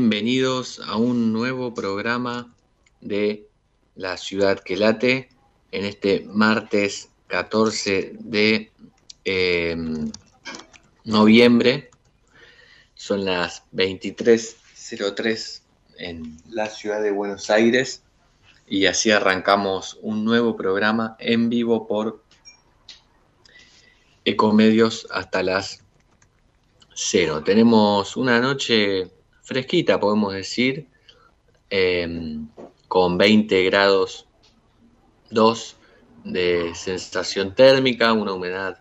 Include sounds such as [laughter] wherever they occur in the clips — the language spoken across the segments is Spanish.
bienvenidos a un nuevo programa de La Ciudad que Late en este martes 14 de eh, noviembre. Son las 23.03 en la ciudad de Buenos Aires y así arrancamos un nuevo programa en vivo por Ecomedios hasta las cero. Tenemos una noche fresquita, podemos decir, eh, con 20 grados 2 de sensación térmica, una humedad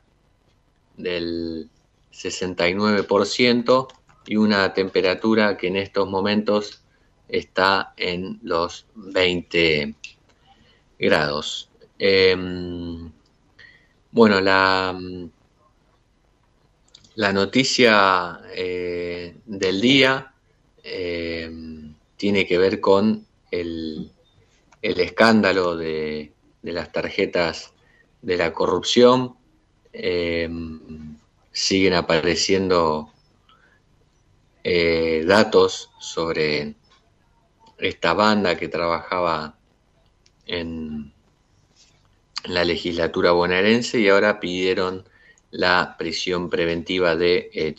del 69% y una temperatura que en estos momentos está en los 20 grados. Eh, bueno, la, la noticia eh, del día eh, tiene que ver con el, escándalo de, las tarjetas de la corrupción. Eh, siguen apareciendo eh, datos sobre esta banda que trabajaba en, la legislatura bonaerense y ahora pidieron la prisión preventiva de, eh,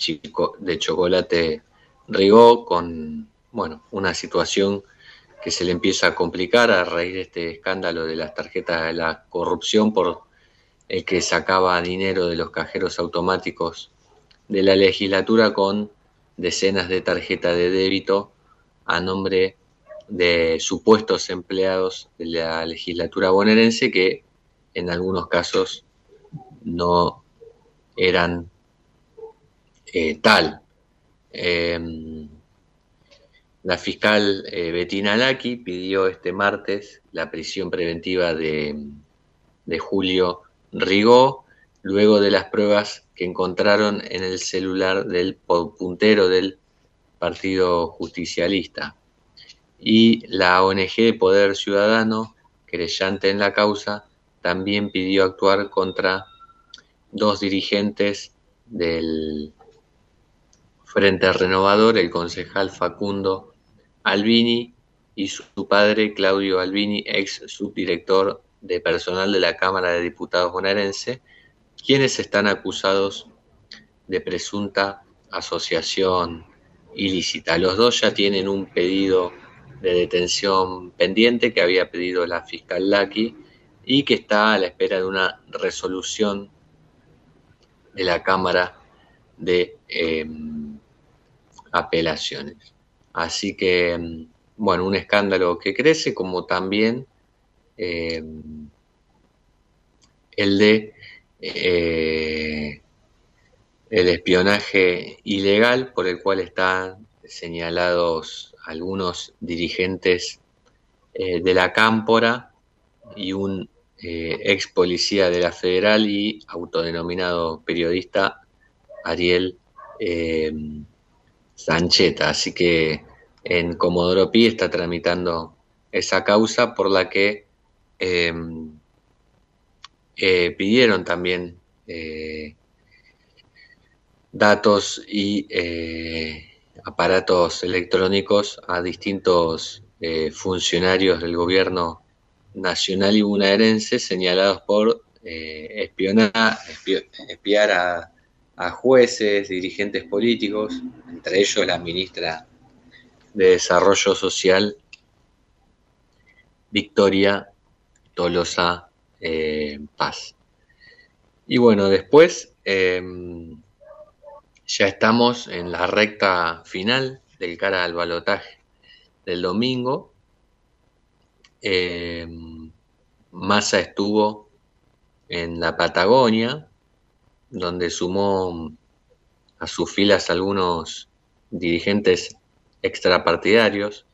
de Chocolate Rigó con bueno, una situación que se le empieza a complicar a raíz de este escándalo de las tarjetas de la corrupción por el que sacaba dinero de los cajeros automáticos de la legislatura con decenas de tarjetas de débito a nombre de supuestos empleados de la legislatura bonaerense que en algunos casos no eran eh, tal. Eh, la fiscal eh, Betina Laki pidió este martes la prisión preventiva de, de Julio Rigó luego de las pruebas que encontraron en el celular del puntero del Partido Justicialista. Y la ONG Poder Ciudadano, creyente en la causa, también pidió actuar contra dos dirigentes del Frente Renovador, el concejal Facundo Albini y su padre Claudio Albini, ex subdirector de personal de la Cámara de Diputados bonaerense, quienes están acusados de presunta asociación ilícita. Los dos ya tienen un pedido de detención pendiente que había pedido la fiscal Laki y que está a la espera de una resolución de la Cámara de eh, Apelaciones. Así que, bueno, un escándalo que crece como también eh, el de eh, el espionaje ilegal por el cual están señalados algunos dirigentes eh, de la Cámpora y un ex policía de la Federal y autodenominado periodista Ariel Sancheta. Así que en Comodoro Pi está tramitando esa causa por la que eh, eh, pidieron también eh, datos y eh, aparatos electrónicos a distintos eh, funcionarios del gobierno nacional y bonaerense señalados por espionar, espi- espiar a, a jueces, dirigentes políticos, entre ellos la ministra de Desarrollo Social, Victoria Tolosa eh, Paz. Y bueno, después eh, ya estamos en la recta final del cara al balotaje del domingo. Eh, Massa estuvo en la Patagonia, donde sumó a sus filas algunos dirigentes extrapartidarios.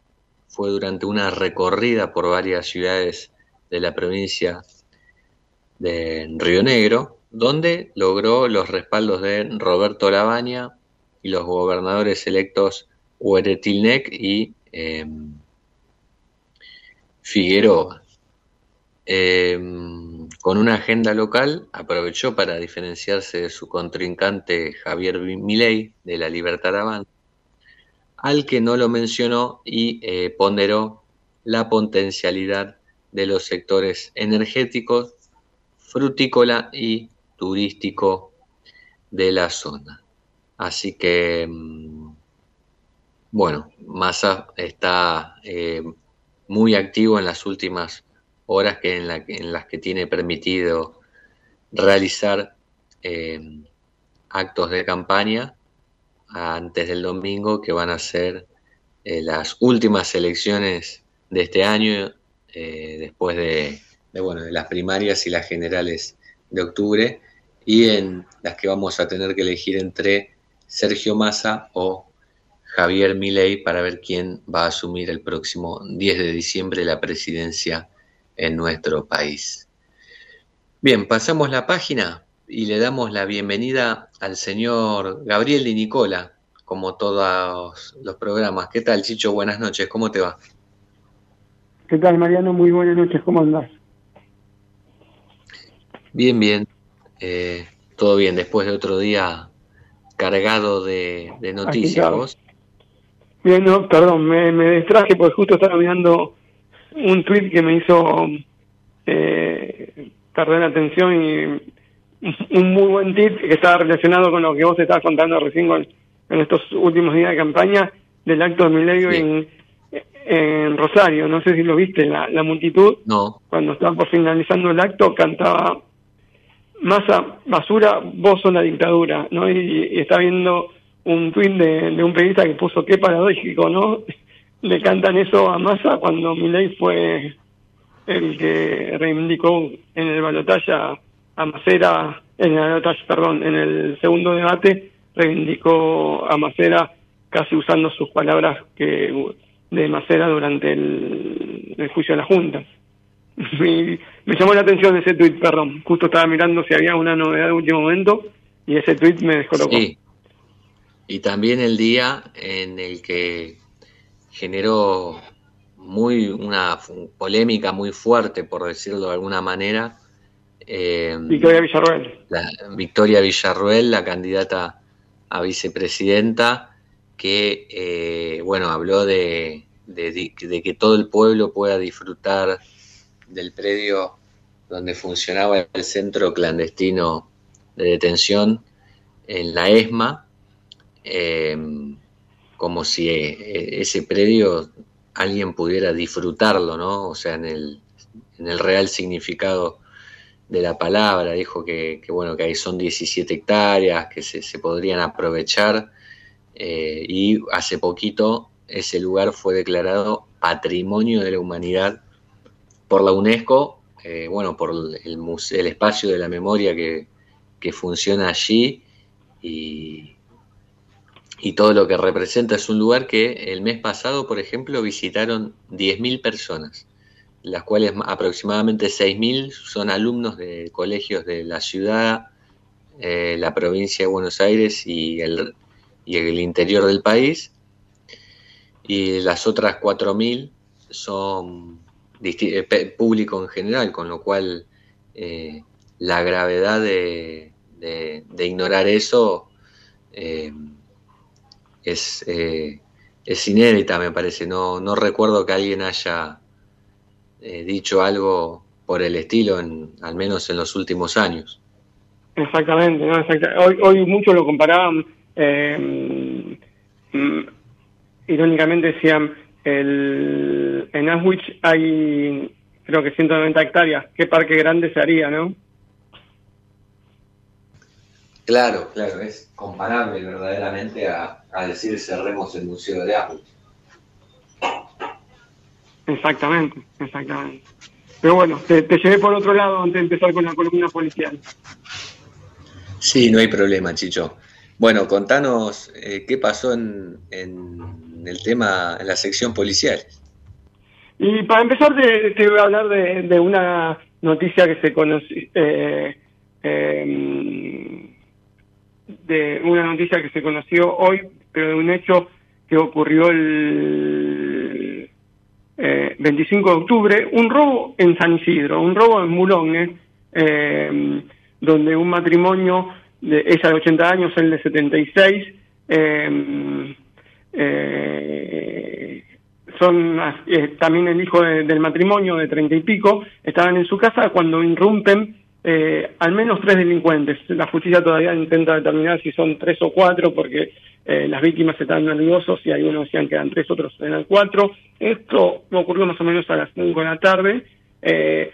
Fue durante una recorrida por varias ciudades de la provincia de Río Negro, donde logró los respaldos de Roberto Labaña y los gobernadores electos Hueretilnec y em, Figueroa. Em, con una agenda local, aprovechó para diferenciarse de su contrincante Javier Milei de la Libertad Avanza, al que no lo mencionó y eh, ponderó la potencialidad de los sectores energéticos, frutícola y turístico de la zona. Así que, mm, bueno, Massa está eh, muy activo en las últimas horas que en, las que tiene permitido realizar eh, actos de campaña antes del domingo, que van a ser eh, las últimas elecciones de este año, después de, de, bueno, de las primarias y las generales de octubre, y en las que vamos a tener que elegir entre Sergio Massa o Javier Milei para ver quién va a asumir el próximo 10 de diciembre la presidencia en nuestro país. Bien, pasamos la página y le damos la bienvenida al señor Gabriel Di Nicola, como todos los programas. ¿Qué tal, Chicho? Buenas noches, ¿cómo te va? ¿Qué tal, Mariano? Muy buenas noches, ¿cómo andás? Bien, bien. Eh, todo bien, después de otro día cargado de, noticias. Bien, no, perdón, me, me distraje porque justo estaba mirando un tweet que me hizo eh, perder la atención y un muy buen tip que estaba relacionado con lo que vos estabas contando recién en estos últimos días de campaña del acto de Milenio en, en Rosario. No sé si lo viste, la, la multitud. No. Cuando estaba por finalizando el acto cantaba masa basura, vos sos la dictadura, ¿no? Y, está viendo un tuit de, un periodista que puso qué paradójico, ¿no? Le cantan eso a Massa cuando Milei fue el que reivindicó en el balotaje a Macera, en el balotaje, perdón, en el segundo debate reivindicó a Macera casi usando sus palabras que de Macera durante el, juicio de la Junta [laughs] me, llamó la atención ese tweet, perdón. Justo estaba mirando si había una novedad de último momento y ese tweet me dejó. Y también el día en el que generó muy una polémica muy fuerte, por decirlo de alguna manera. Eh, Victoria Villarruel. La, Victoria Villarruel, la candidata a vicepresidenta, que eh, bueno habló de, de, que todo el pueblo pueda disfrutar del predio donde funcionaba el centro clandestino de detención en la ESMA, em, como si eh, ese predio alguien pudiera disfrutarlo, ¿no? O sea, en el, en el real significado de la palabra, dijo que, bueno, que ahí son 17 hectáreas, que se, podrían aprovechar, eh, y hace poquito ese lugar fue declarado Patrimonio de la Humanidad por la UNESCO, eh, bueno, por el, el, espacio de la memoria que, funciona allí y, todo lo que representa. Es un lugar que el mes pasado, por ejemplo, visitaron 10.000 personas, las cuales aproximadamente 6.000 son alumnos de colegios de la ciudad, eh, la provincia de Buenos Aires y el, y interior del país. Y las otras 4.000 son eh, público en general, con lo cual eh, la gravedad de, ignorar eso eh, es, es inédita, me parece. No, no recuerdo que alguien haya dicho algo por el estilo, en, al menos en los últimos años. Exactamente, Hoy, hoy muchos lo comparaban, mm, irónicamente decían, el, en Auschwitz hay creo que 190 hectáreas. ¿Qué parque grande se haría, no? Claro, claro, es comparable verdaderamente a, decir cerremos el Museo de Auschwitz. Exactamente, exactamente. Pero bueno, te, llevé por otro lado antes de empezar con la columna policial. Sí, no hay problema, Chicho. Bueno, contanos eh, qué pasó en, el tema, en la sección policial. Y para empezar te, voy a hablar de, una noticia que se conoció, eh, em, de una noticia que se conoció hoy, pero de un hecho que ocurrió el 25 de octubre, un robo en San Isidro, un robo en Boulogne, donde un matrimonio, de, ella de 80 años, él de 76, eh, eh, son eh, también el hijo del matrimonio de treinta y pico, estaban en su casa cuando irrumpen eh, al menos tres delincuentes. La justicia todavía intenta determinar si son tres o cuatro porque eh, las víctimas estaban nerviosos y algunos decían que eran tres, otros eran cuatro. Esto ocurrió más o menos a las cinco de la tarde. Eh,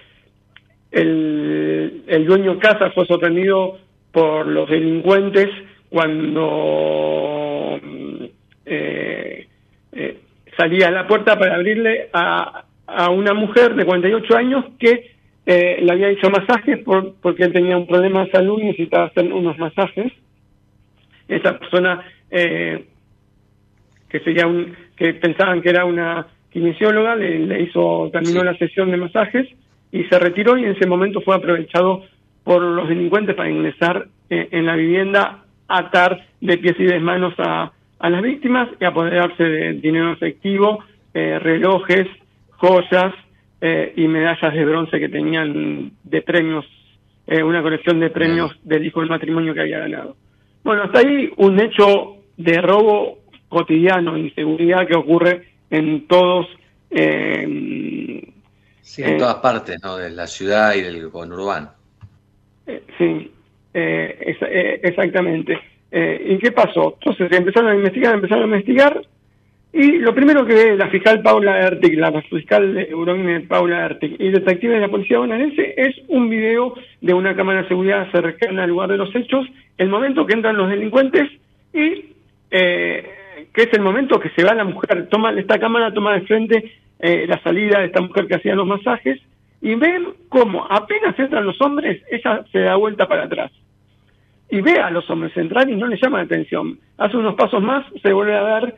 el, el dueño casa fue sorprendido por los delincuentes cuando eh, eh, salía a la puerta para abrirle a, a una mujer de 48 años que eh, le había hecho masajes por, porque él tenía un problema de salud y necesitaba hacer unos masajes. Esa persona eh, que sería un, que pensaban que era una kinesióloga le, le hizo terminó la sesión de masajes y se retiró y en ese momento fue aprovechado por los delincuentes para ingresar eh, en la vivienda, atar de pies y de manos a, a las víctimas y apoderarse de dinero efectivo, eh, relojes, joyas eh, y medallas de bronce que tenían de premios, eh, una colección de premios del hijo del matrimonio que había ganado. Bueno, hasta ahí un hecho de robo cotidiano, inseguridad que ocurre en todos. Eh, sí, en todas partes, ¿no? De la ciudad y del conurbano. sí, exactamente. ¿Y qué pasó? Entonces empezaron a investigar, empezaron a investigar y lo primero que ve la fiscal Paula Ertig, la fiscal de Paula Ertig y detective de la policía bonaerense es un video de una cámara de seguridad cercana al lugar de los hechos, el momento que entran los delincuentes y eh, que es el momento que se va la mujer, toma esta cámara toma de frente eh, la salida de esta mujer que hacía los masajes y ven cómo apenas entran los hombres, ella se da vuelta para atrás y ve a los hombres entrar y no le llama la atención. Hace unos pasos más, se vuelve a dar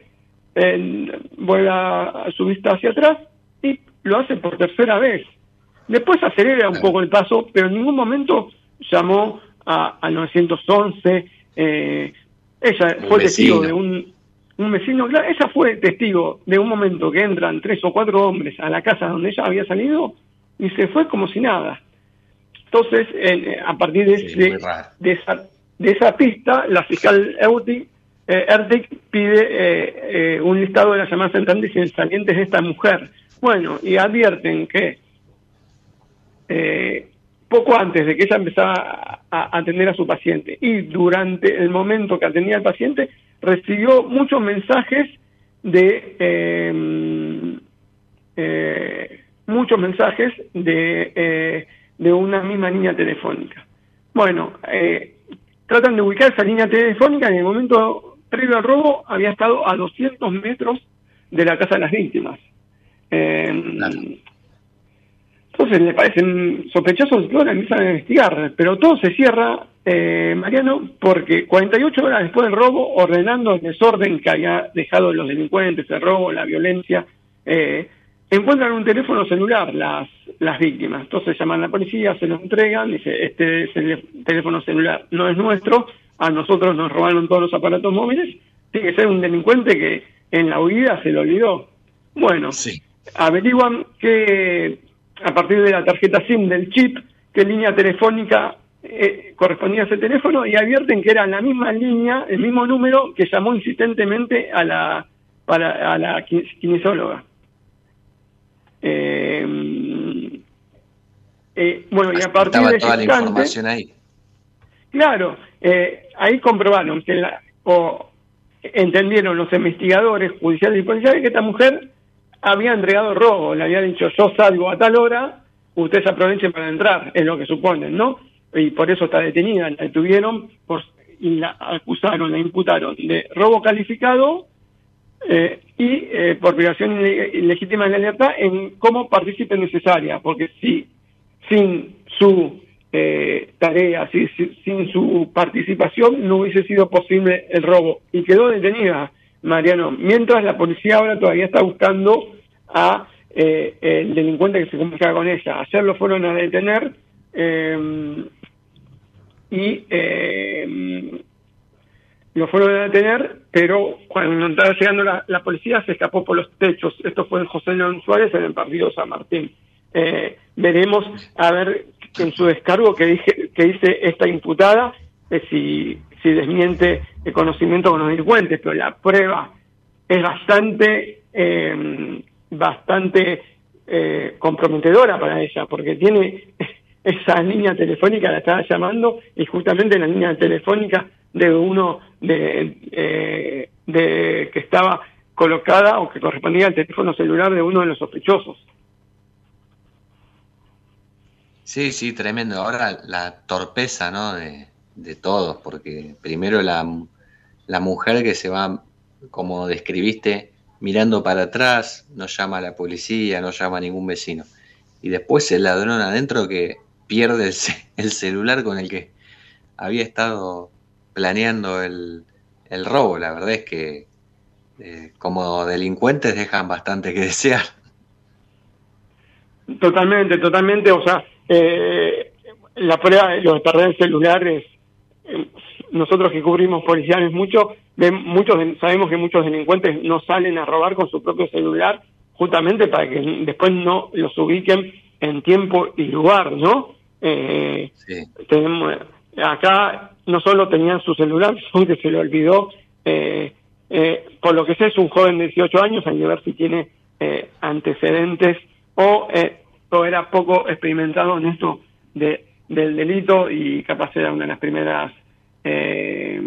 vuelve a, su vista hacia atrás y lo hace por tercera vez. Después acelera un poco el paso, pero en ningún momento llamó a, al 911. Eh, ella fue testigo de un, un vecino, claro, ella fue testigo de un momento que entran tres o cuatro hombres a la casa donde ella había salido y se fue como si nada. Entonces, eh, a partir de, de, esa, de esa pista, la fiscal [laughs] Euti eh, pide eh, eh, un listado de las llamadas entrantes y salientes de esta mujer. Bueno, y advierten que eh, poco antes de que ella empezara a, atender a su paciente y durante el momento que atendía al paciente, recibió muchos mensajes de muchos mensajes de, de una misma línea telefónica. Bueno, tratan de ubicar esa línea telefónica en el momento previo al robo había estado a 200 metros de la casa de las víctimas. Eh, Entonces le parecen sospechosos y todos empiezan a investigar, pero todo se cierra, eh, Mariano, porque 48 horas después del robo, ordenando el desorden que había dejado los delincuentes, el robo, la violencia, eh, encuentran un teléfono celular las, las víctimas. Entonces llaman a la policía, se lo entregan, dice, este es el teléfono celular, no es nuestro, a nosotros nos robaron todos los aparatos móviles, tiene que ser un delincuente que en la huida se lo olvidó. Bueno, sí. averiguan que a partir de la tarjeta SIM del chip, qué línea telefónica eh, correspondía a ese teléfono y advierten que era la misma línea, el mismo número que llamó insistentemente a la, para, a la kinesióloga. Eh, eh, bueno, y a partir de toda la información ahí. Claro, eh, ahí comprobaron que la, o entendieron los investigadores judiciales y policiales que esta mujer había entregado robo, le había dicho yo salgo a tal hora, ustedes aprovechen para entrar, es lo que suponen, ¿no? Y por eso está detenida, la detuvieron por, y la acusaron, la imputaron de robo calificado eh, y eh, por privación ilegítima de la libertad en como partícipe necesaria, porque si sin su eh, tareas sin su participación no hubiese sido posible el robo. Y quedó detenida, Mariano, mientras la policía ahora todavía está buscando a eh, el delincuente que se comunica con ella. Ayer lo fueron a detener eh, y lo fueron a detener, pero cuando estaba llegando la, policía se escapó por los techos. Esto fue José León Suárez en el partido San Martín. Eh, veremos a ver en su descargo que, dije, que dice esta imputada si, si desmiente el conocimiento con los delincuentes, pero la prueba es bastante, eh, bastante eh, comprometedora para ella, porque tiene [laughs] esa línea telefónica, la estaba llamando, y justamente la línea telefónica de uno de, eh, de que estaba colocada o que correspondía al teléfono celular de uno de los sospechosos. Sí, sí, tremendo. Ahora la torpeza, ¿no? De, todos, porque primero la, la mujer que se va, como describiste, mirando para atrás, no llama a la policía, no llama a ningún vecino. Y después el ladrón adentro que pierde el, celular con el que había estado planeando el, el robo. La verdad es que eh, como delincuentes dejan bastante que desear. Totalmente, totalmente. O sea, eh, la prueba de los perder el celular es nosotros que cubrimos policiales mucho, muchos sabemos que muchos delincuentes no salen a robar con su propio celular justamente para que después no los ubiquen en tiempo y lugar, ¿no? Eh, tenemos, acá no solo tenían su celular, [laughs] sino que se le olvidó, eh, eh, por lo que sé es un joven de 18 años, hay que ver si tiene eh, antecedentes o, o era poco experimentado en esto de del delito y capaz era una de las primeras eh,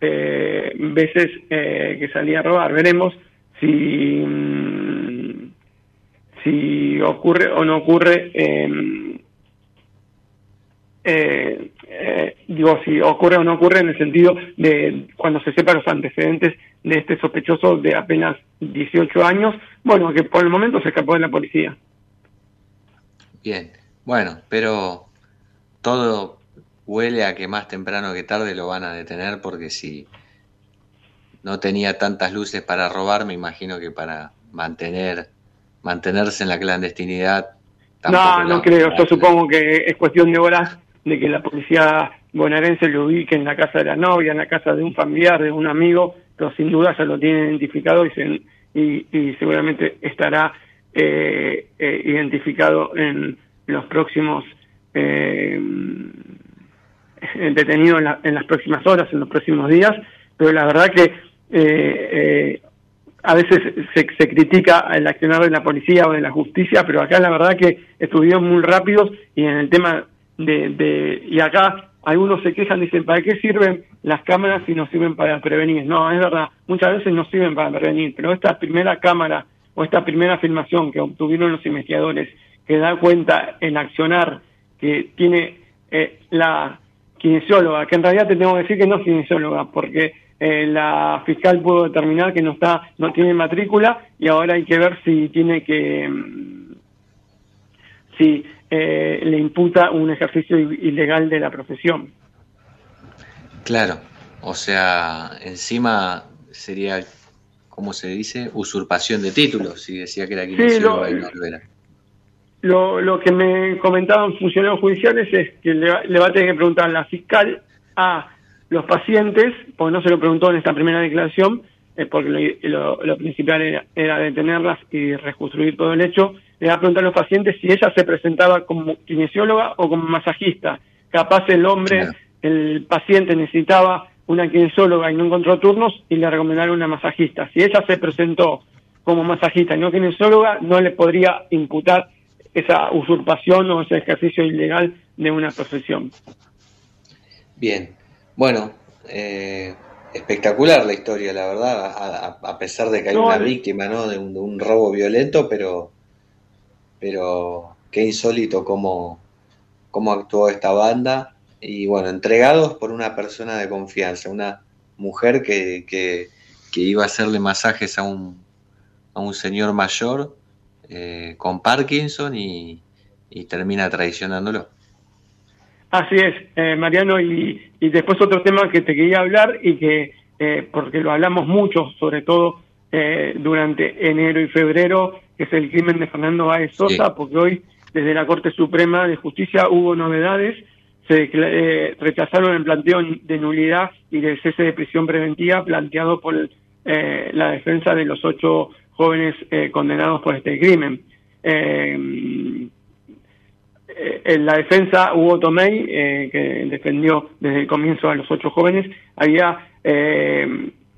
eh, veces eh, que salía a robar. Veremos si, mm, si ocurre o no ocurre. Em, digo, si ocurre o no ocurre en el sentido de cuando se sepa los antecedentes de este sospechoso de apenas 18 años, bueno, que por el momento se escapó de la policía. Bien. Bueno, pero todo huele a que más temprano que tarde lo van a detener porque si no tenía tantas luces para robar, me imagino que para mantener mantenerse en la clandestinidad. No, no creo. Yo supongo que es cuestión de horas de que la policía bonaerense lo ubique en la casa de la novia, en la casa de un familiar, de un amigo, pero sin duda ya lo tiene identificado y, y, seguramente estará eh, eh, identificado en los próximos eh, detenidos en, las próximas horas, en los próximos días, pero la verdad que eh, eh, a veces se, critica el accionar de la policía o de la justicia, pero acá la verdad que estuvieron muy rápidos y en el tema de, de y acá algunos se quejan, dicen, ¿para qué sirven las cámaras si no sirven para prevenir? No, es verdad, muchas veces no sirven para prevenir, pero esta primera cámara o esta primera filmación que obtuvieron los investigadores que da cuenta en accionar que tiene eh, la kinesióloga, que en realidad te tengo que decir que no es kinesióloga, porque eh, la fiscal pudo determinar que no está, no tiene matrícula y ahora hay que ver si tiene que, mm, si eh, le imputa un ejercicio ilegal de la profesión. Claro, o sea, encima sería, ¿cómo se dice? Usurpación de títulos, si decía que era kinesióloga y no lo, lo que me comentaban funcionarios judiciales es que le, va a tener que preguntar la fiscal a los pacientes, porque no se lo preguntó en esta primera declaración, eh, porque lo, lo, principal era, detenerlas y reconstruir todo el hecho, le va a preguntar a los pacientes si ella se presentaba como kinesióloga o como masajista. Capaz el hombre, el paciente necesitaba una kinesióloga y no encontró turnos y le recomendaron una masajista. Si ella se presentó como masajista y no kinesióloga, no le podría imputar esa usurpación o ese ejercicio ilegal de una profesión. Bien, bueno, eh, espectacular la historia, la verdad, a, pesar de que hay una víctima ¿no? de, un, robo violento, pero, pero qué insólito cómo, cómo actuó esta banda y bueno, entregados por una persona de confianza, una mujer que, que, que iba a hacerle masajes a un, a un señor mayor eh, con Parkinson y, termina traicionándolo. Así es, eh, Mariano, y, después otro tema que te quería hablar y que, eh, porque lo hablamos mucho, sobre todo durante enero y febrero, que es el crimen de Fernando Báez Sosa, porque hoy desde la Corte Suprema de Justicia hubo novedades se eh, rechazaron el planteo de nulidad y del cese de prisión preventiva planteado por eh, la defensa de los ocho jóvenes eh, condenados por este crimen. en la defensa, Hugo Tomei, que defendió desde el comienzo a los ocho jóvenes, había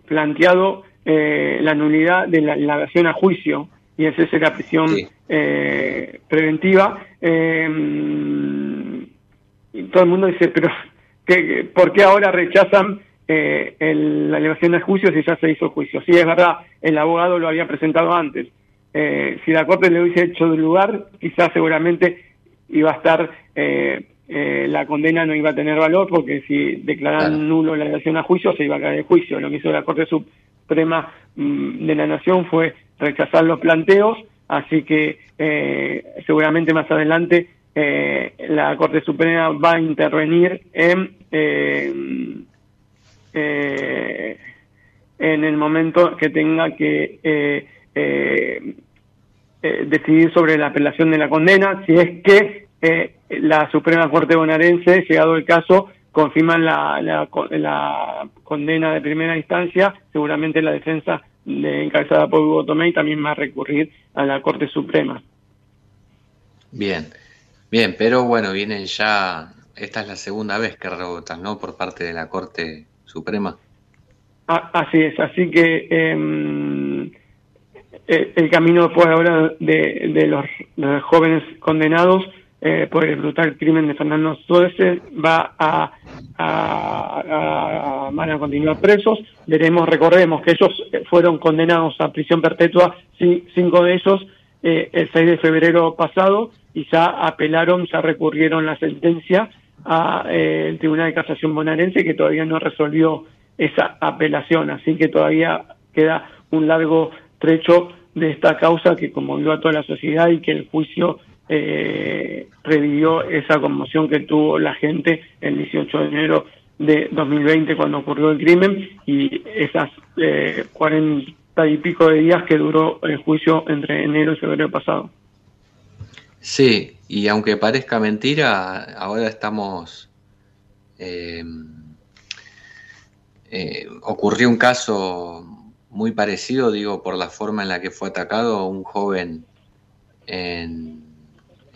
planteado la nulidad de la, la a juicio y el cese de la prisión preventiva y todo el mundo dice, pero ¿qué, ¿por qué ahora rechazan eh, la elevación del juicio si ya se hizo juicio? Sí, es verdad, el abogado lo había presentado antes. Eh, si la Corte le hubiese hecho del lugar, quizás seguramente iba a estar, eh, la condena no iba a tener valor, porque si declararan nulo la elevación a juicio, se iba a caer el juicio. Lo que hizo la Corte Suprema mm, de la Nación fue rechazar los planteos, así que seguramente más adelante eh, la Corte Suprema va a intervenir en, eh, eh, en el momento que tenga que decidir sobre la apelación de la condena, si es que la Suprema Corte bonaerense, llegado el caso, confirma la, la, condena de primera instancia, seguramente la defensa de, encabezada por Hugo Tomei también va a recurrir a la Corte Suprema. Bien. Bien, pero bueno, vienen ya, esta es la segunda vez que rebotan, ¿no? Por parte de la Corte Suprema. Ah, así es, así que em, eh, el camino después ahora de, de, los, jóvenes condenados eh, por el brutal crimen de Fernando Suárez va a, van a continuar presos. Veremos, recordemos que ellos fueron condenados a prisión perpetua, cinco de ellos eh, el 6 de febrero pasado y ya apelaron, ya recurrieron la sentencia al eh, Tribunal de Casación Bonaerense que todavía no resolvió esa apelación, así que todavía queda un largo trecho de esta causa que conmovió a toda la sociedad y que el juicio eh, revivió esa conmoción que tuvo la gente el 18 de enero de 2020 cuando ocurrió el crimen y esas eh, 40 y pico de días que duró el juicio entre enero y febrero pasado. Sí, y aunque parezca mentira, ahora estamos... Eh, eh, ocurrió un caso muy parecido, digo, por la forma en la que fue atacado un joven en,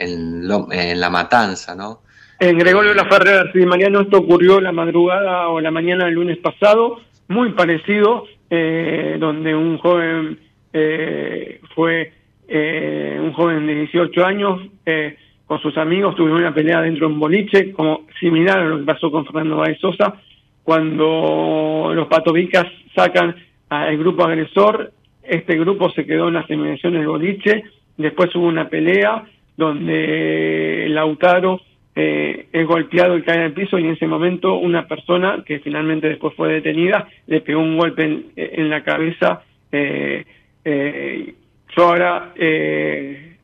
en, La Matanza, ¿no? En Gregorio La Ferrer, sí, Mariano, esto ocurrió la madrugada o la mañana del lunes pasado, muy parecido, eh, donde un joven eh, fue eh, un joven de 18 años con sus amigos, tuvieron una pelea dentro de un boliche, como similar a lo que pasó con Fernando Baez Sosa, cuando los patobicas sacan al grupo agresor, este grupo se quedó en las inmediaciones del boliche, después hubo una pelea donde Lautaro eh, es golpeado y cae el piso y en ese momento una persona que finalmente después fue detenida le pegó un golpe en, la cabeza. Eh, eh, yo ahora eh,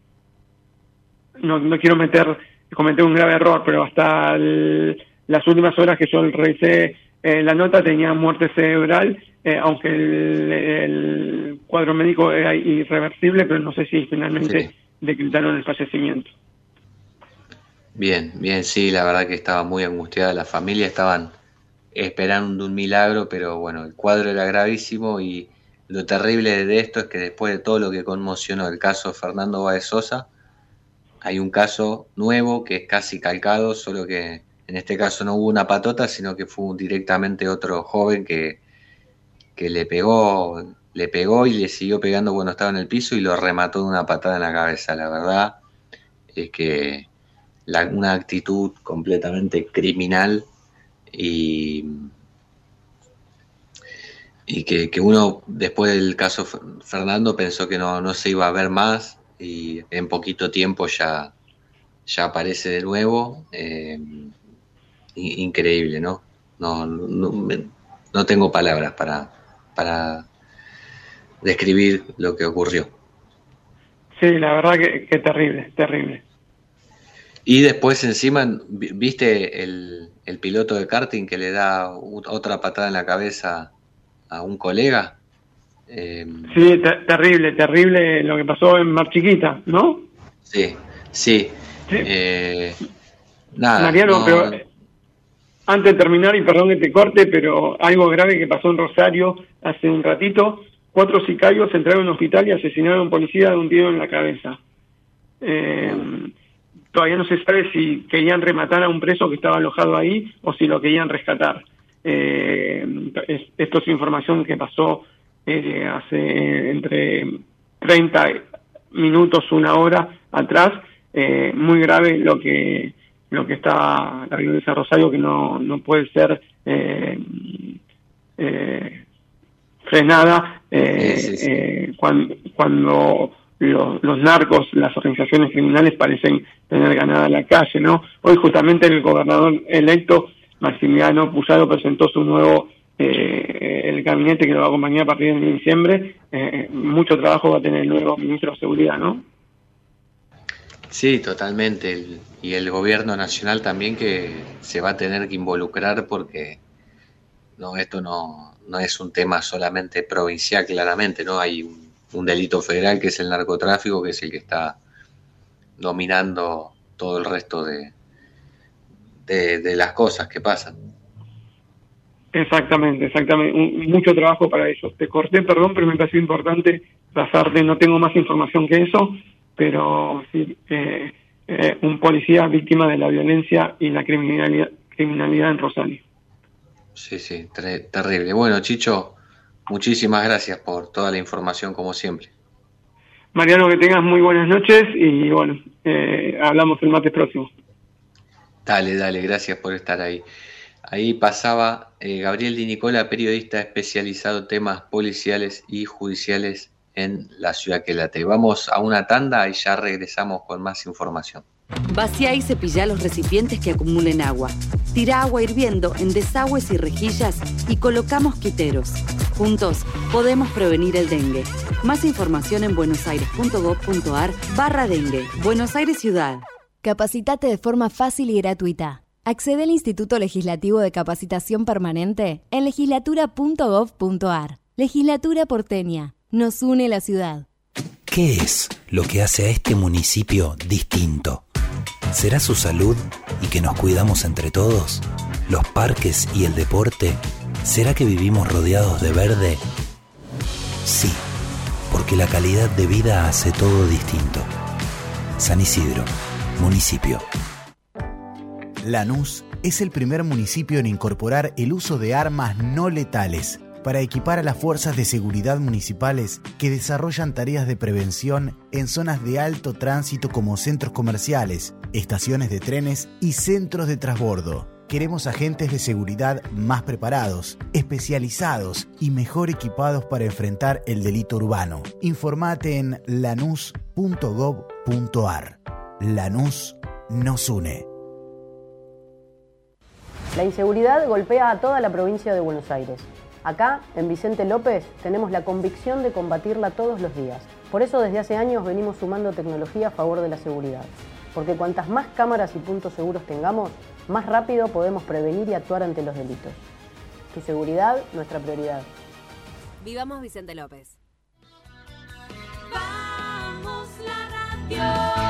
no, no quiero meter, cometer un grave error, pero hasta las últimas horas que yo revisé la nota tenía muerte cerebral, aunque el, cuadro médico era irreversible, pero no sé si finalmente decretaron el fallecimiento. Bien, bien, sí, la verdad que estaba muy angustiada la familia, estaban esperando un milagro, pero bueno, el cuadro era gravísimo y lo terrible de esto es que después de todo lo que conmocionó el caso Fernando Baez Sosa, hay un caso nuevo que es casi calcado, solo que en este caso no hubo una patota, sino que fue directamente otro joven que, que le pegó, le pegó y le siguió pegando cuando estaba en el piso y lo remató de una patada en la cabeza. La verdad es que una actitud completamente criminal y, y que, uno después del caso Fernando pensó que no, no se iba a ver más y en poquito tiempo ya, ya aparece de nuevo. Eh, increíble, ¿no? No, no, tengo palabras para, para describir lo que ocurrió. Sí, la verdad que, que terrible, terrible. Y después encima, ¿viste el, piloto de karting que le da otra patada en la cabeza a un colega? Em, sí, terrible, terrible lo que pasó en Mar Chiquita, ¿no? Sí, sí. Eh, nada, Mariano, pero antes de terminar, y perdón que te corte, pero algo grave que pasó en Rosario hace un ratito, cuatro sicarios entraron en un hospital y asesinaron a un policía de un tiro en la cabeza. Eh, todavía no se sabe si querían rematar a un preso que estaba alojado ahí o si lo querían rescatar. Eh, esto es información que pasó eh, hace entre 30 minutos, una hora atrás. muy grave lo que lo que está la violencia Rosario que no, no puede ser eh, eh, frenada eh, cuando, cuando los, narcos, las organizaciones criminales parecen tener ganada la calle, ¿no? Hoy justamente el gobernador electo Maximiliano Puyaro presentó su nuevo el gabinete que lo va a acompañar a partir de diciembre. mucho trabajo va a tener el nuevo ministro de Seguridad, ¿no? Sí, totalmente. y el gobierno nacional también que se va a tener que involucrar porque no esto no, no es un tema solamente provincial, claramente, ¿no? Hay un, delito federal que es el narcotráfico, que es el que está dominando todo el resto de, de, las cosas que pasan. Exactamente, exactamente. mucho trabajo para eso. Te corté, perdón, pero me pareció importante pasarte, no tengo más información que eso, pero sí, eh, eh, un policía víctima de la violencia y la criminalidad, criminalidad en Rosario. Sí, sí, terrible. Bueno, Chicho, muchísimas gracias por toda la información como siempre. Mariano, que tengas muy buenas noches y bueno, eh, hablamos el martes próximo. Dale, dale, gracias por estar ahí. Ahí pasaba Gabriel Di Nicola, periodista especializado en temas policiales y judiciales en la ciudad que late. Vamos a una tanda y ya regresamos con más información. Vacía y cepilla los recipientes que acumulen agua. Tira agua hirviendo en desagües y rejillas y colocamos quiteros. Juntos podemos prevenir el dengue. Más información en buenosaires.gov.ar barra dengue. Buenos Aires Ciudad. Capacitate de forma fácil y gratuita. Accede al Instituto Legislativo de Capacitación Permanente en legislatura.gov.ar. Legislatura porteña nos une la ciudad. ¿Qué es lo que hace a este municipio distinto? ¿Será su salud y que nos cuidamos entre todos? ¿Los parques y el deporte? ¿Será que vivimos rodeados de verde? Sí, porque la calidad de vida hace todo distinto. San Isidro, municipio. Lanús es el primer municipio en incorporar el uso de armas no letales para equipar a las fuerzas de seguridad municipales que desarrollan tareas de prevención en zonas de alto tránsito como centros comerciales, estaciones de trenes y centros de transbordo. Queremos agentes de seguridad más preparados, especializados y mejor equipados para enfrentar el delito urbano. Informate en lanus.gov.ar. Lanús nos une. La inseguridad golpea a toda la provincia de Buenos Aires. Acá, en Vicente López, tenemos la convicción de combatirla todos los días. Por eso desde hace años venimos sumando tecnología a favor de la seguridad. Porque cuantas más cámaras y puntos seguros tengamos, más rápido podemos prevenir y actuar ante los delitos. Tu seguridad, nuestra prioridad. Vivamos Vicente López. Vamos la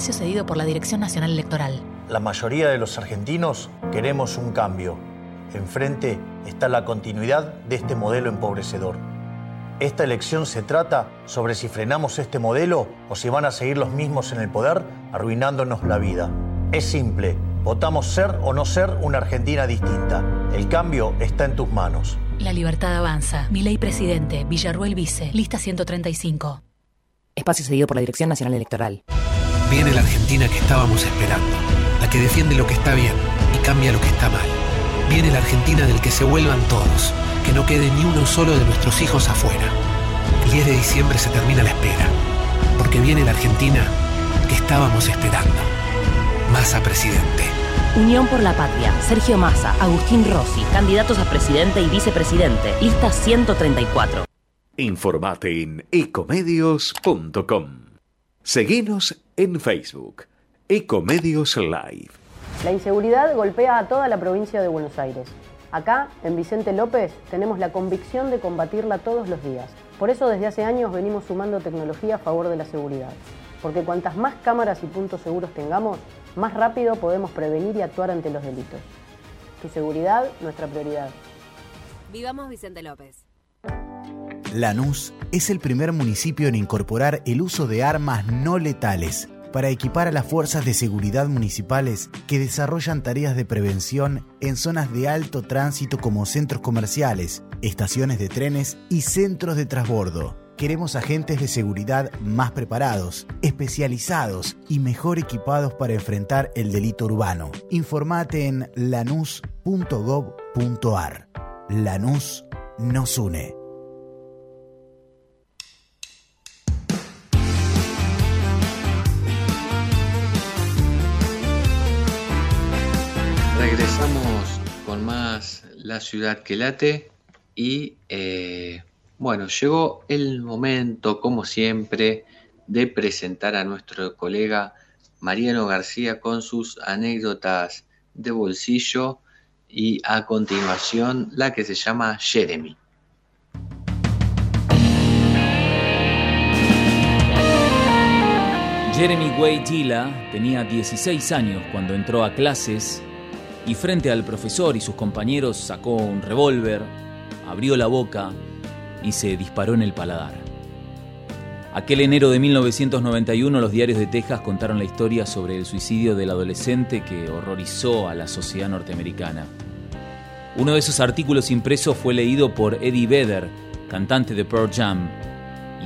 espacio cedido por la Dirección Nacional Electoral. La mayoría de los argentinos queremos un cambio. Enfrente está la continuidad de este modelo empobrecedor. Esta elección se trata sobre si frenamos este modelo o si van a seguir los mismos en el poder arruinándonos la vida. Es simple, votamos ser o no ser una Argentina distinta. El cambio está en tus manos. La libertad avanza. Mi ley presidente, Villarruel Vice, lista 135. Espacio cedido por la Dirección Nacional Electoral. Viene la Argentina que estábamos esperando, la que defiende lo que está bien y cambia lo que está mal. Viene la Argentina del que se vuelvan todos, que no quede ni uno solo de nuestros hijos afuera. El 10 de diciembre se termina la espera, porque viene la Argentina que estábamos esperando. Massa presidente. Unión por la Patria, Sergio Massa, Agustín Rossi, candidatos a presidente y vicepresidente, lista 134. Informate en ecomedios.com. Seguinos en Facebook. Ecomedios Live. La inseguridad golpea a toda la provincia de Buenos Aires. Acá, en Vicente López, tenemos la convicción de combatirla todos los días. Por eso desde hace años venimos sumando tecnología a favor de la seguridad. Porque cuantas más cámaras y puntos seguros tengamos, más rápido podemos prevenir y actuar ante los delitos. Tu seguridad, nuestra prioridad. Vivamos Vicente López. Lanús es el primer municipio en incorporar el uso de armas no letales para equipar a las fuerzas de seguridad municipales que desarrollan tareas de prevención en zonas de alto tránsito como centros comerciales, estaciones de trenes y centros de transbordo. Queremos agentes de seguridad más preparados, especializados y mejor equipados para enfrentar el delito urbano. Informate en lanús.gov.ar. Lanús nos une. La ciudad que late y eh, bueno, llegó el momento, como siempre, de presentar a nuestro colega Mariano García con sus anécdotas de bolsillo y a continuación la que se llama Jeremy. Jeremy Gila tenía 16 años cuando entró a clases y frente al profesor y sus compañeros sacó un revólver, abrió la boca y se disparó en el paladar. Aquel enero de 1991 los diarios de Texas contaron la historia sobre el suicidio del adolescente que horrorizó a la sociedad norteamericana. Uno de esos artículos impresos fue leído por Eddie Vedder, cantante de Pearl Jam,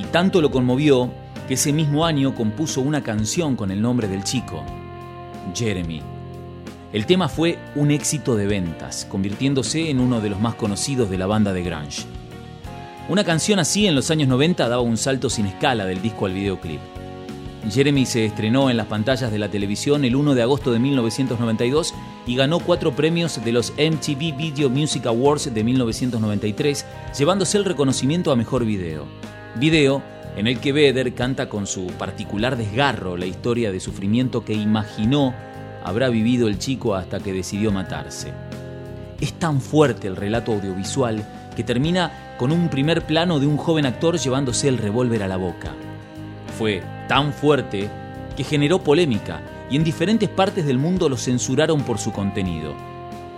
y tanto lo conmovió que ese mismo año compuso una canción con el nombre del chico, Jeremy. El tema fue un éxito de ventas, convirtiéndose en uno de los más conocidos de la banda de grunge. Una canción así en los años 90 daba un salto sin escala del disco al videoclip. Jeremy se estrenó en las pantallas de la televisión el 1 de agosto de 1992 y ganó cuatro premios de los MTV Video Music Awards de 1993, llevándose el reconocimiento a Mejor Video. Video en el que Vedder canta con su particular desgarro la historia de sufrimiento que imaginó habrá vivido el chico hasta que decidió matarse. Es tan fuerte el relato audiovisual que termina con un primer plano de un joven actor llevándose el revólver a la boca. Fue tan fuerte que generó polémica y en diferentes partes del mundo lo censuraron por su contenido.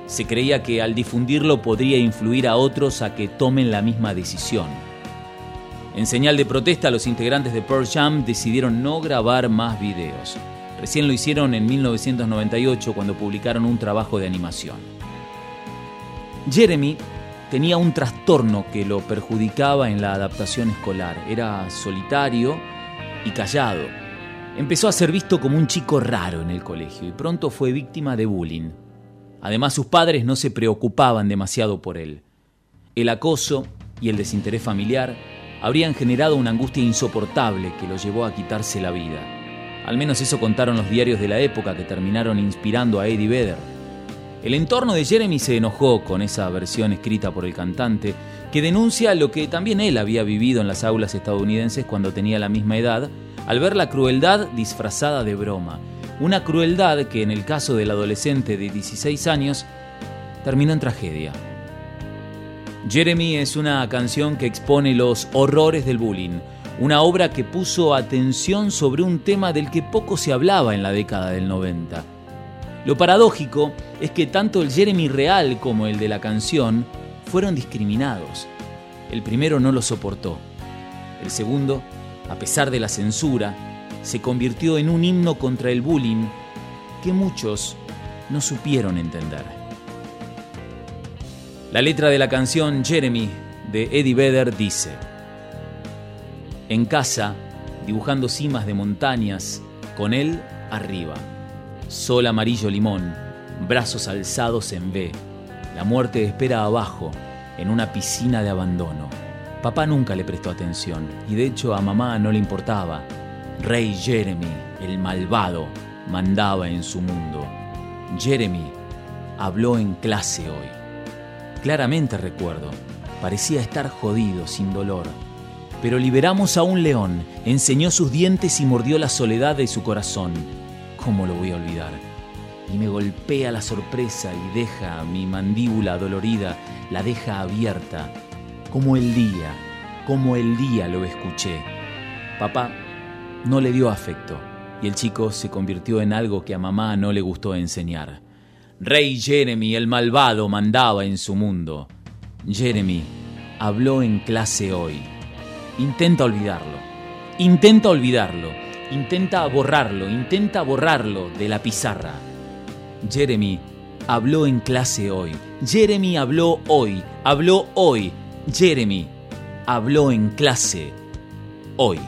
Se creía que al difundirlo podría influir a otros a que tomen la misma decisión. En señal de protesta, los integrantes de Pearl Jam decidieron no grabar más videos. Recién lo hicieron en 1998 cuando publicaron un trabajo de animación. Jeremy tenía un trastorno que lo perjudicaba en la adaptación escolar. Era solitario y callado. Empezó a ser visto como un chico raro en el colegio y pronto fue víctima de bullying. Además sus padres no se preocupaban demasiado por él. El acoso y el desinterés familiar habrían generado una angustia insoportable que lo llevó a quitarse la vida. Al menos eso contaron los diarios de la época que terminaron inspirando a Eddie Vedder. El entorno de Jeremy se enojó con esa versión escrita por el cantante, que denuncia lo que también él había vivido en las aulas estadounidenses cuando tenía la misma edad, al ver la crueldad disfrazada de broma. Una crueldad que en el caso del adolescente de 16 años terminó en tragedia. Jeremy es una canción que expone los horrores del bullying, una obra que puso atención sobre un tema del que poco se hablaba en la década del 90. Lo paradójico es que tanto el Jeremy real como el de la canción fueron discriminados. El primero no lo soportó. El segundo, a pesar de la censura, se convirtió en un himno contra el bullying que muchos no supieron entender. La letra de la canción Jeremy de Eddie Vedder dice, En casa, dibujando cimas de montañas, con él arriba, sol amarillo limón, brazos alzados en V, la muerte espera abajo, en una piscina de abandono. Papá nunca le prestó atención y de hecho a mamá no le importaba. Rey Jeremy, el malvado, mandaba en su mundo. Jeremy habló en clase hoy. Claramente recuerdo, parecía estar jodido, sin dolor. Pero liberamos a un león, enseñó sus dientes y mordió la soledad de su corazón. ¿Cómo lo voy a olvidar? y me golpea la sorpresa y deja mi mandíbula dolorida, la deja abierta, como el día, como el día lo escuché. Papá no le dio afecto y el chico se convirtió en algo que a mamá no le gustó enseñar. Rey Jeremy el malvado mandaba en su mundo. Jeremy habló en clase hoy. Intenta olvidarlo. Intenta olvidarlo. Intenta borrarlo. Intenta borrarlo de la pizarra. Jeremy habló en clase hoy. Jeremy habló hoy. Habló hoy. Jeremy habló en clase hoy.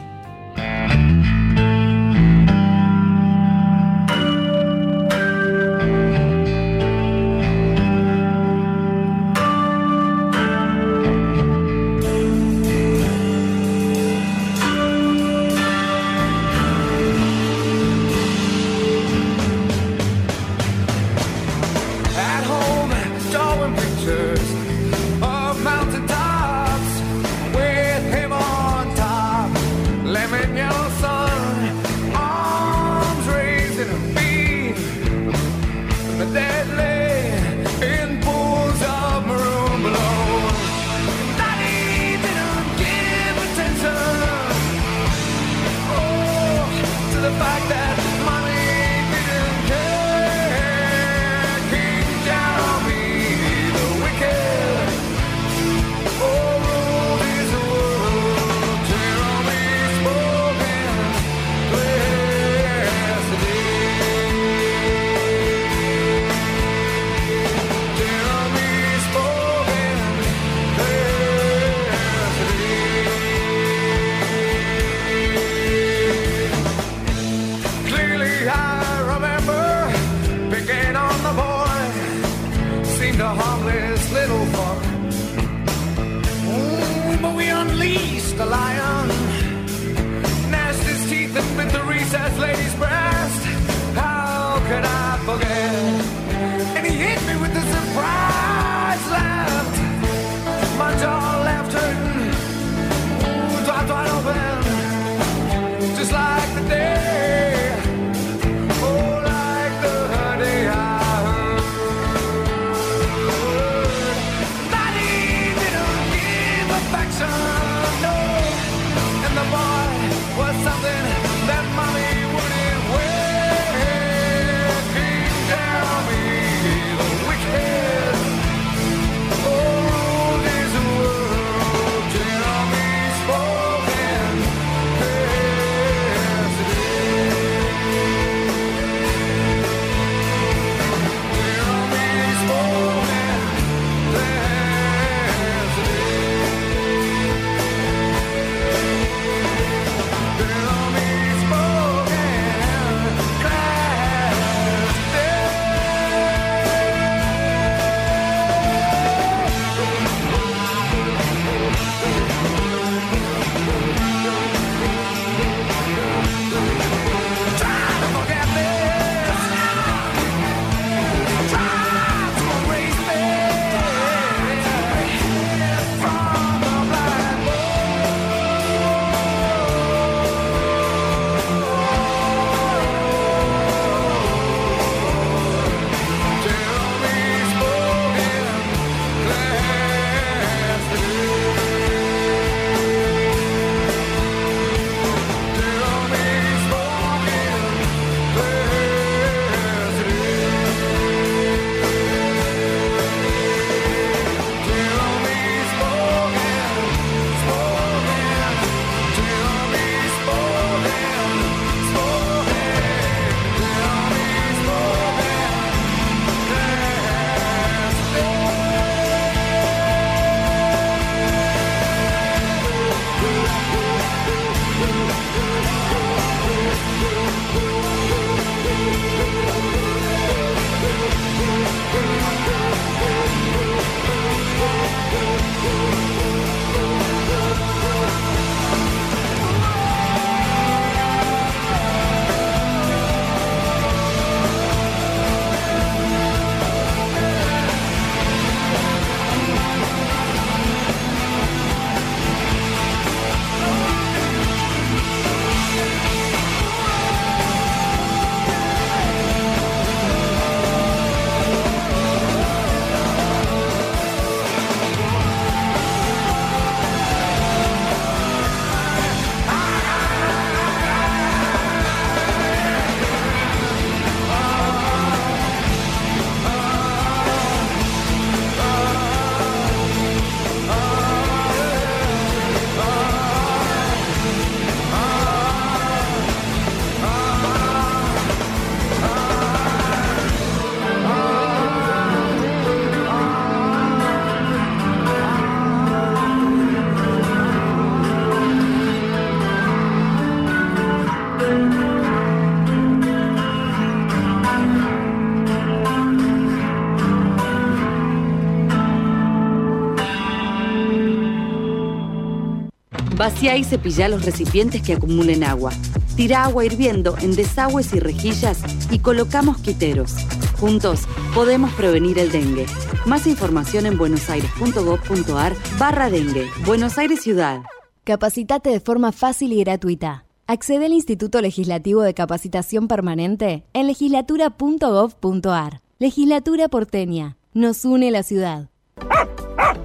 Vacia y cepilla los recipientes que acumulen agua. Tira agua hirviendo en desagües y rejillas y coloca mosquiteros. Juntos podemos prevenir el dengue. Más información en buenosaires.gov.ar barra dengue. Buenos Aires Ciudad. Capacitate de forma fácil y gratuita. Accede al Instituto Legislativo de Capacitación Permanente en legislatura.gov.ar. Legislatura porteña. Nos une la ciudad.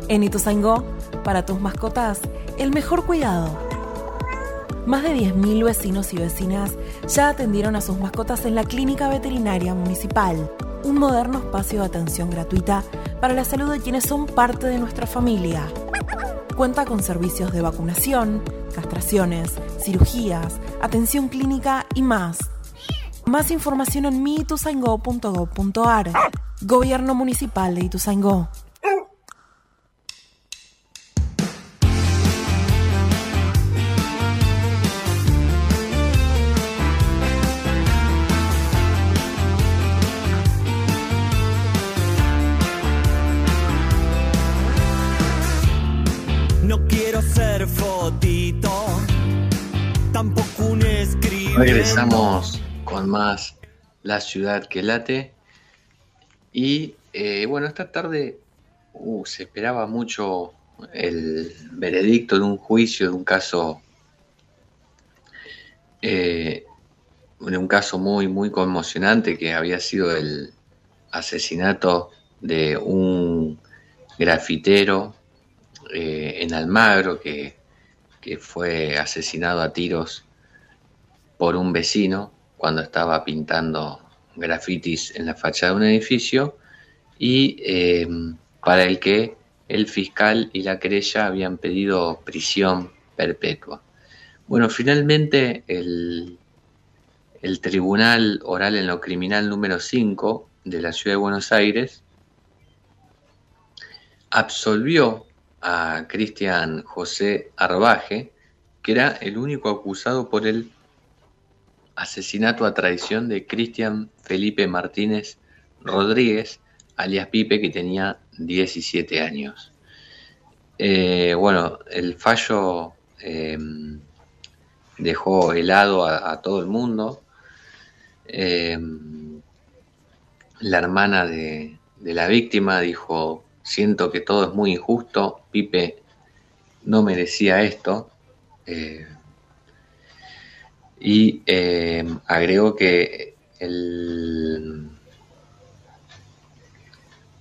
En Ituzaingó, para tus mascotas, el mejor cuidado. Más de 10.000 vecinos y vecinas ya atendieron a sus mascotas en la Clínica Veterinaria Municipal, un moderno espacio de atención gratuita para la salud de quienes son parte de nuestra familia. Cuenta con servicios de vacunación, castraciones, cirugías, atención clínica y más. Más información en miituzaingó.gov.ar. Gobierno Municipal de Ituzaingó. Quiero fotito, tampoco un escribiendo. Regresamos con más La ciudad que late. Y eh, bueno, esta tarde uh, se esperaba mucho el veredicto de un juicio, de un caso, eh, de un caso muy, muy conmocionante que había sido el asesinato de un grafitero eh, en Almagro que, que fue asesinado a tiros por un vecino cuando estaba pintando grafitis en la fachada de un edificio y eh, para el que el fiscal y la querella habían pedido prisión perpetua. Bueno, finalmente el, el Tribunal Oral en lo Criminal número 5 de la Ciudad de Buenos Aires absolvió a Cristian José Arbaje, que era el único acusado por el asesinato a traición de Cristian Felipe Martínez Rodríguez, alias Pipe, que tenía 17 años. Eh, bueno, el fallo eh, dejó helado a, todo el mundo. Eh, la hermana de, la víctima dijo, siento que todo es muy injusto, Pipe no merecía esto. y agregó que el,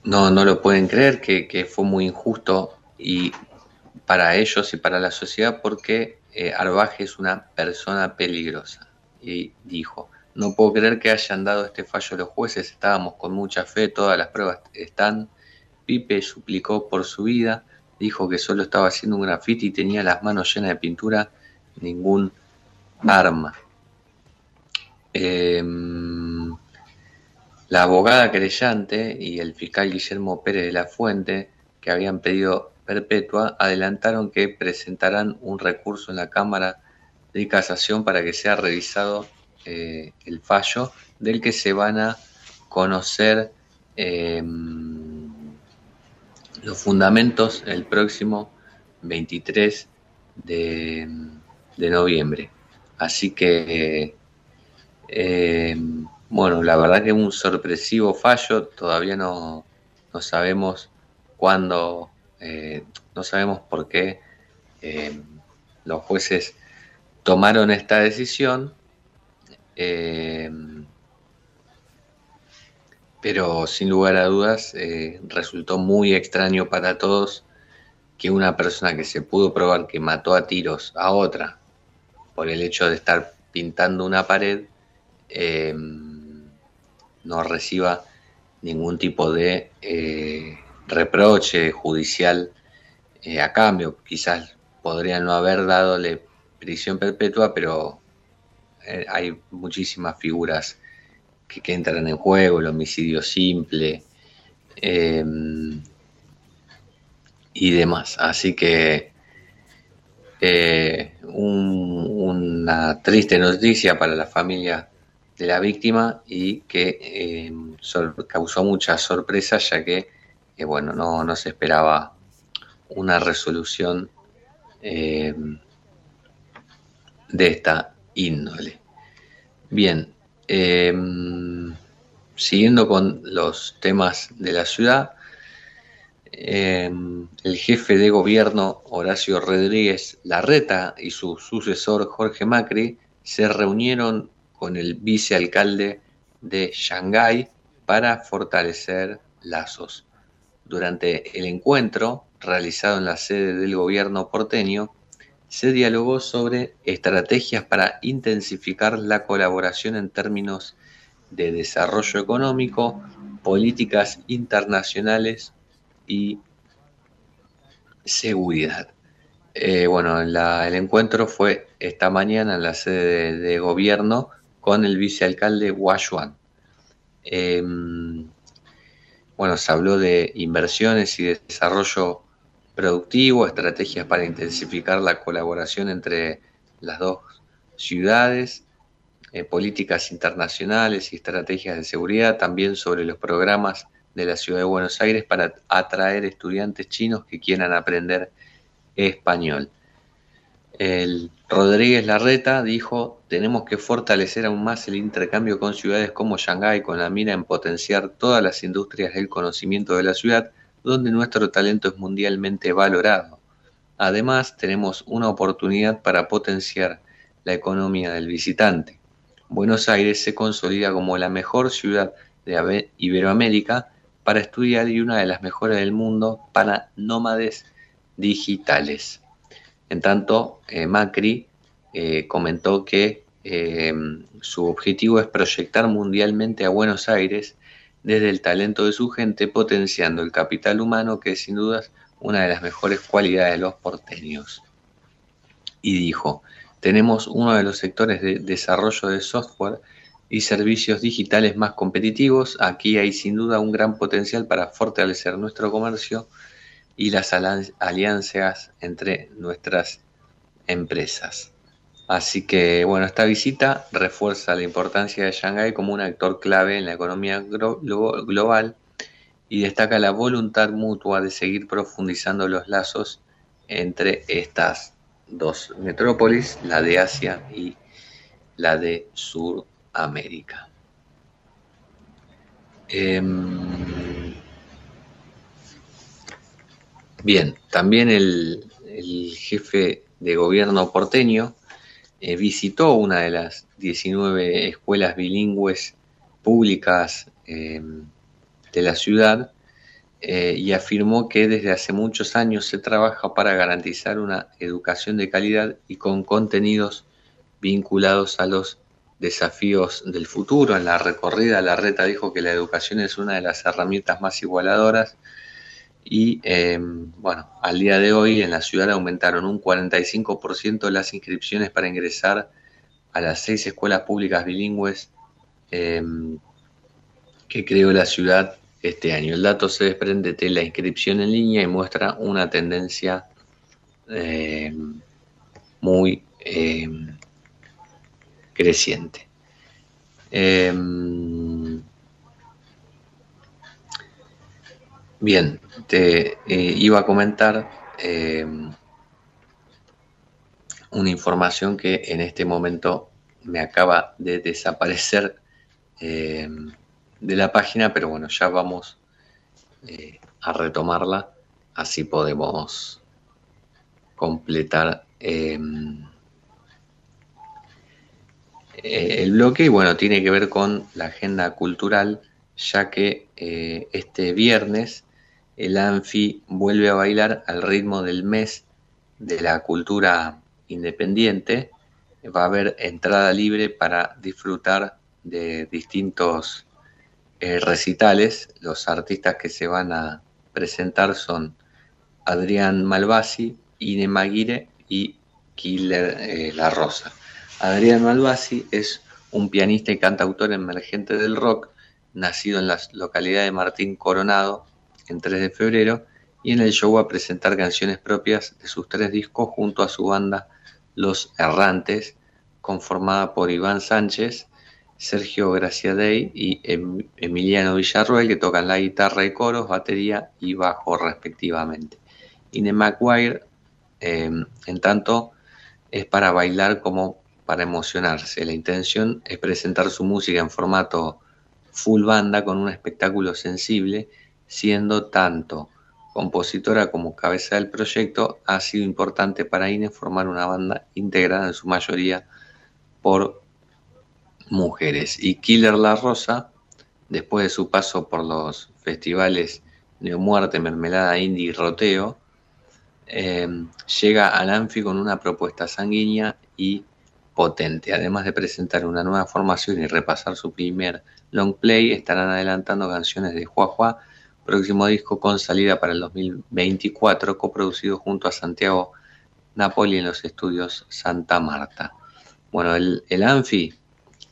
no, no lo pueden creer, que, que, fue muy injusto y para ellos y para la sociedad porque eh, Arbaje es una persona peligrosa. Y dijo, no puedo creer que hayan dado este fallo los jueces, estábamos con mucha fe, todas las pruebas están. Pipe suplicó por su vida, dijo que solo estaba haciendo un grafiti y tenía las manos llenas de pintura, ningún arma. Eh, la abogada querellante y el fiscal Guillermo Pérez de la Fuente, que habían pedido perpetua, adelantaron que presentarán un recurso en la Cámara de Casación para que sea revisado eh, el fallo, del que se van a conocer eh, los fundamentos el próximo 23 de, de noviembre. Así que eh, bueno, la verdad que un sorpresivo fallo, todavía no, no sabemos cuándo, eh, no sabemos por qué eh, los jueces tomaron esta decisión, pero sin lugar a dudas eh, resultó muy extraño para todos que una persona que se pudo probar que mató a tiros a otra por el hecho de estar pintando una pared, eh, no reciba ningún tipo de eh, reproche judicial a cambio. Quizás podrían no haber dadole prisión perpetua, pero hay muchísimas figuras que, entran en juego, el homicidio simple em, y demás. Así que eh, un, una triste noticia para la familia de la víctima y que sor causó mucha sorpresa ya que eh, bueno no, no, se esperaba una resolución eh, de esta índole. Bien, em, siguiendo con los temas de la ciudad, em, el jefe de gobierno Horacio Rodríguez Larreta y su sucesor Jorge Macri se reunieron con el vicealcalde de Shanghái para fortalecer lazos. Durante el encuentro, realizado en la sede del gobierno porteño, se dialogó sobre estrategias para intensificar la colaboración en términos de desarrollo económico, políticas internacionales y seguridad. Eh, bueno, el encuentro fue esta mañana en la sede de, gobierno con el vicealcalde Huayuan. Em, bueno, se habló de inversiones y de desarrollo productivo, estrategias para intensificar la colaboración entre las dos ciudades, eh, políticas internacionales y estrategias de seguridad, también sobre los programas de la ciudad de Buenos Aires para atraer estudiantes chinos que quieran aprender español. El Rodríguez Larreta dijo, tenemos que fortalecer aún más el intercambio con ciudades como Shanghái con la mira en potenciar todas las industrias del conocimiento de la ciudad, donde nuestro talento es mundialmente valorado. Además, tenemos una oportunidad para potenciar la economía del visitante. Buenos Aires se consolida como la mejor ciudad de Iberoamérica para estudiar y una de las mejores del mundo para nómades digitales. En tanto, eh, Macri eh, comentó que eh, su objetivo es proyectar mundialmente a Buenos Aires desde el talento de su gente, potenciando el capital humano, que es sin dudas una de las mejores cualidades de los porteños. Y dijo, tenemos uno de los sectores de desarrollo de software y servicios digitales más competitivos. Aquí hay sin duda un gran potencial para fortalecer nuestro comercio y las alianzas entre nuestras empresas. Así que, bueno, esta visita refuerza la importancia de Shanghái como un actor clave en la economía global y destaca la voluntad mutua de seguir profundizando los lazos entre estas dos metrópolis, la de Asia y la de Sudamérica. Em, bien, también el, jefe de gobierno porteño eh, visitó una de las 19 escuelas bilingües públicas em, de la ciudad eh, y afirmó que desde hace muchos años se trabaja para garantizar una educación de calidad y con contenidos vinculados a los desafíos del futuro. En la recorrida, la reta dijo que la educación es una de las herramientas más igualadoras y eh, bueno, al día de hoy en la ciudad aumentaron un 45% las inscripciones para ingresar a las seis escuelas públicas bilingües eh, que creó la ciudad este año. El dato se desprende de la inscripción en línea y muestra una tendencia eh, muy eh, creciente. Em, bien, te eh, iba a comentar em, una información que en este momento me acaba de desaparecer em, de la página, pero bueno, ya vamos eh, a retomarla, así podemos completar em, eh, el bloque. Y bueno, tiene que ver con la agenda cultural, ya que eh, este viernes el ANFI vuelve a bailar al ritmo del mes de la cultura independiente. Va a haber entrada libre para disfrutar de distintos eh, recitales. Los artistas que se van a presentar son Adrián Malvasi, Ine Maguire y Killer eh, La Rosa. Adrián Malvasi es un pianista y cantautor emergente del rock, nacido en la localidad de Martín Coronado en 3 de febrero, y en el show a presentar canciones propias de sus tres discos junto a su banda Los Errantes, conformada por Iván Sánchez, Sergio Graciadei y em, Emiliano Villarroel, que tocan la guitarra y coros, batería y bajo respectivamente. Ine McGuire, em, en tanto, es para bailar como para emocionarse. La intención es presentar su música en formato full banda con un espectáculo sensible, siendo tanto compositora como cabeza del proyecto, ha sido importante para Ine formar una banda integrada en su mayoría por mujeres. Y Killer La Rosa, después de su paso por los festivales Neomuerte, Mermelada Indie y Roteo, eh, llega al Anfi con una propuesta sanguínea y potente. Además de presentar una nueva formación y repasar su primer long play, estarán adelantando canciones de Juá próximo disco con salida para el 2024, coproducido junto a Santiago Napoli en los estudios Santa Marta. Bueno, el, el Anfi,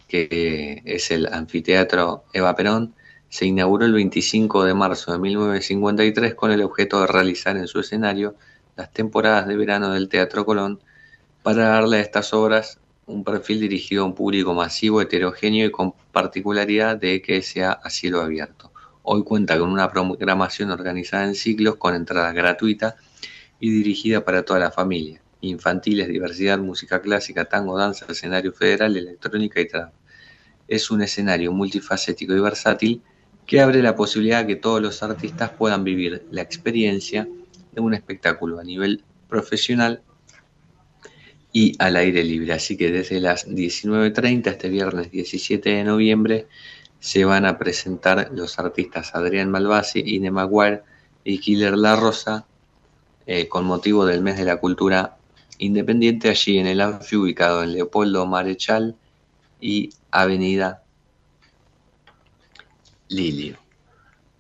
que es el anfiteatro Eva Perón, se inauguró el 25 de marzo de 1953 con el objeto de realizar en su escenario las temporadas de verano del Teatro Colón para darle a estas obras un perfil dirigido a un público masivo, heterogéneo y con particularidad de que sea a cielo abierto. Hoy cuenta con una programación organizada en ciclos con entrada gratuita y dirigida para toda la familia. Infantiles, diversidad, música clásica, tango, danza, escenario federal, electrónica y trap. Es un escenario multifacético y versátil que abre la posibilidad de que todos los artistas puedan vivir la experiencia de un espectáculo a nivel profesional y al aire libre. Así que desde las 19.30 este viernes 17 de noviembre se van a presentar los artistas Adrián Malvasi, Ine Maguire y Killer La Rosa eh, con motivo del mes de la cultura independiente allí en el Anfi ubicado en Leopoldo Marechal y Avenida Lilio.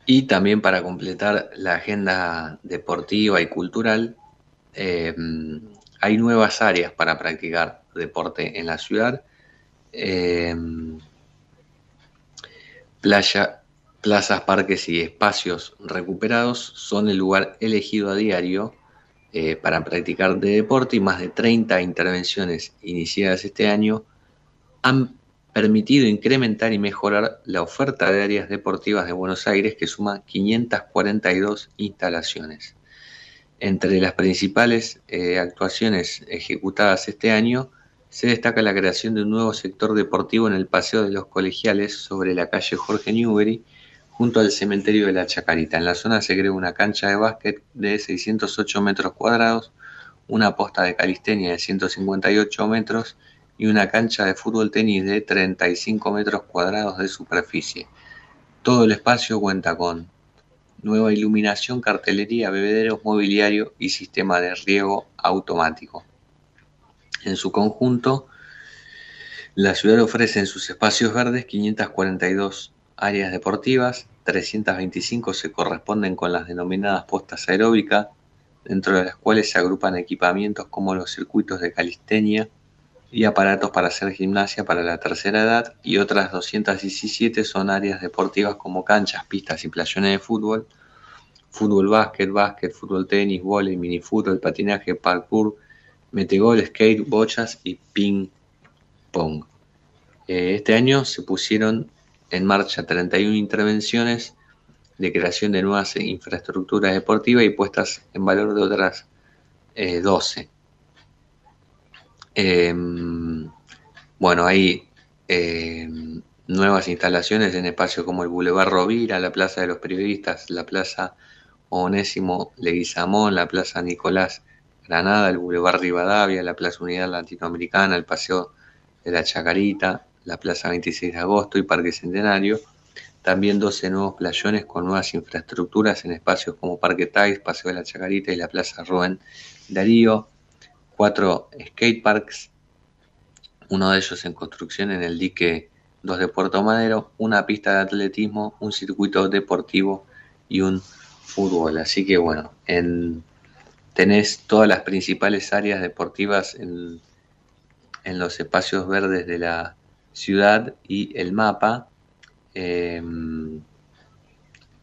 Y también para completar la agenda deportiva y cultural, eh, hay nuevas áreas para practicar deporte en la ciudad. Eh, Playa, plazas, parques y espacios recuperados son el lugar elegido a diario eh, para practicar de deporte y más de 30 intervenciones iniciadas este año han permitido incrementar y mejorar la oferta de áreas deportivas de Buenos Aires que suma 542 instalaciones. Entre las principales eh, actuaciones ejecutadas este año se destaca la creación de un nuevo sector deportivo en el Paseo de los Colegiales sobre la calle Jorge Newbery, junto al cementerio de la Chacarita. En la zona se creó una cancha de básquet de 608 metros cuadrados, una posta de calistenia de 158 metros y una cancha de fútbol tenis de 35 metros cuadrados de superficie. Todo el espacio cuenta con nueva iluminación, cartelería, bebederos, mobiliario y sistema de riego automático. En su conjunto, la ciudad ofrece en sus espacios verdes 542 áreas deportivas, 325 se corresponden con las denominadas postas aeróbicas, dentro de las cuales se agrupan equipamientos como los circuitos de calistenia y aparatos para hacer gimnasia para la tercera edad, y otras 217 son áreas deportivas como canchas, pistas y playones de fútbol, fútbol básquet, básquet, fútbol tenis, mini minifútbol, patinaje, parkour, metegol, skate, bochas y ping pong. Eh, este año se pusieron en marcha 31 intervenciones de creación de nuevas infraestructuras deportivas y puestas en valor de otras 12. Eh, em, bueno, hay em, nuevas instalaciones en espacios como el Boulevard Rovira, la Plaza de los Periodistas, la Plaza Onésimo Leguizamón, la Plaza Nicolás Granada, el Boulevard Rivadavia, la Plaza Unidad Latinoamericana, el Paseo de la Chacarita, la Plaza 26 de Agosto y Parque Centenario. También 12 nuevos playones con nuevas infraestructuras en espacios como Parque Tais, Paseo de la Chacarita y la Plaza Rubén Darío. Cuatro skateparks, uno de ellos en construcción en el dique 2 de Puerto Madero, una pista de atletismo, un circuito deportivo y un fútbol. Así que bueno, en tenés todas las principales áreas deportivas en, los espacios verdes de la ciudad y el mapa em,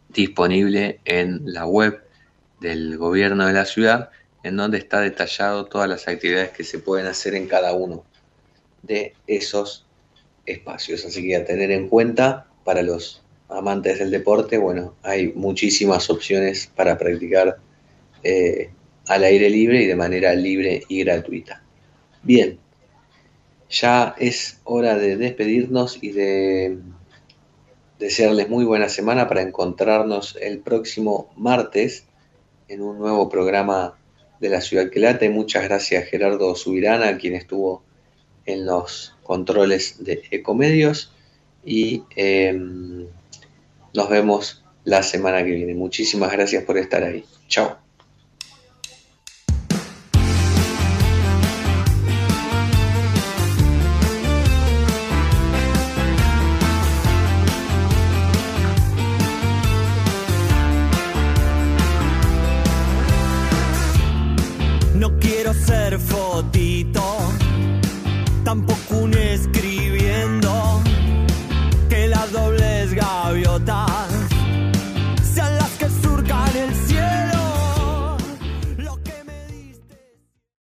disponible en la web del gobierno de la ciudad, en donde está detallado todas las actividades que se pueden hacer en cada uno de esos espacios. Así que a tener en cuenta para los amantes del deporte, bueno, hay muchísimas opciones para practicar eh, al aire libre y de manera libre y gratuita. Bien, ya es hora de despedirnos y de desearles muy buena semana para encontrarnos el próximo martes en un nuevo programa de la Ciudad que Late. Muchas gracias Gerardo Subirana, quien estuvo en los controles de Ecomedios y eh, nos vemos la semana que viene. Muchísimas gracias por estar ahí. Chao.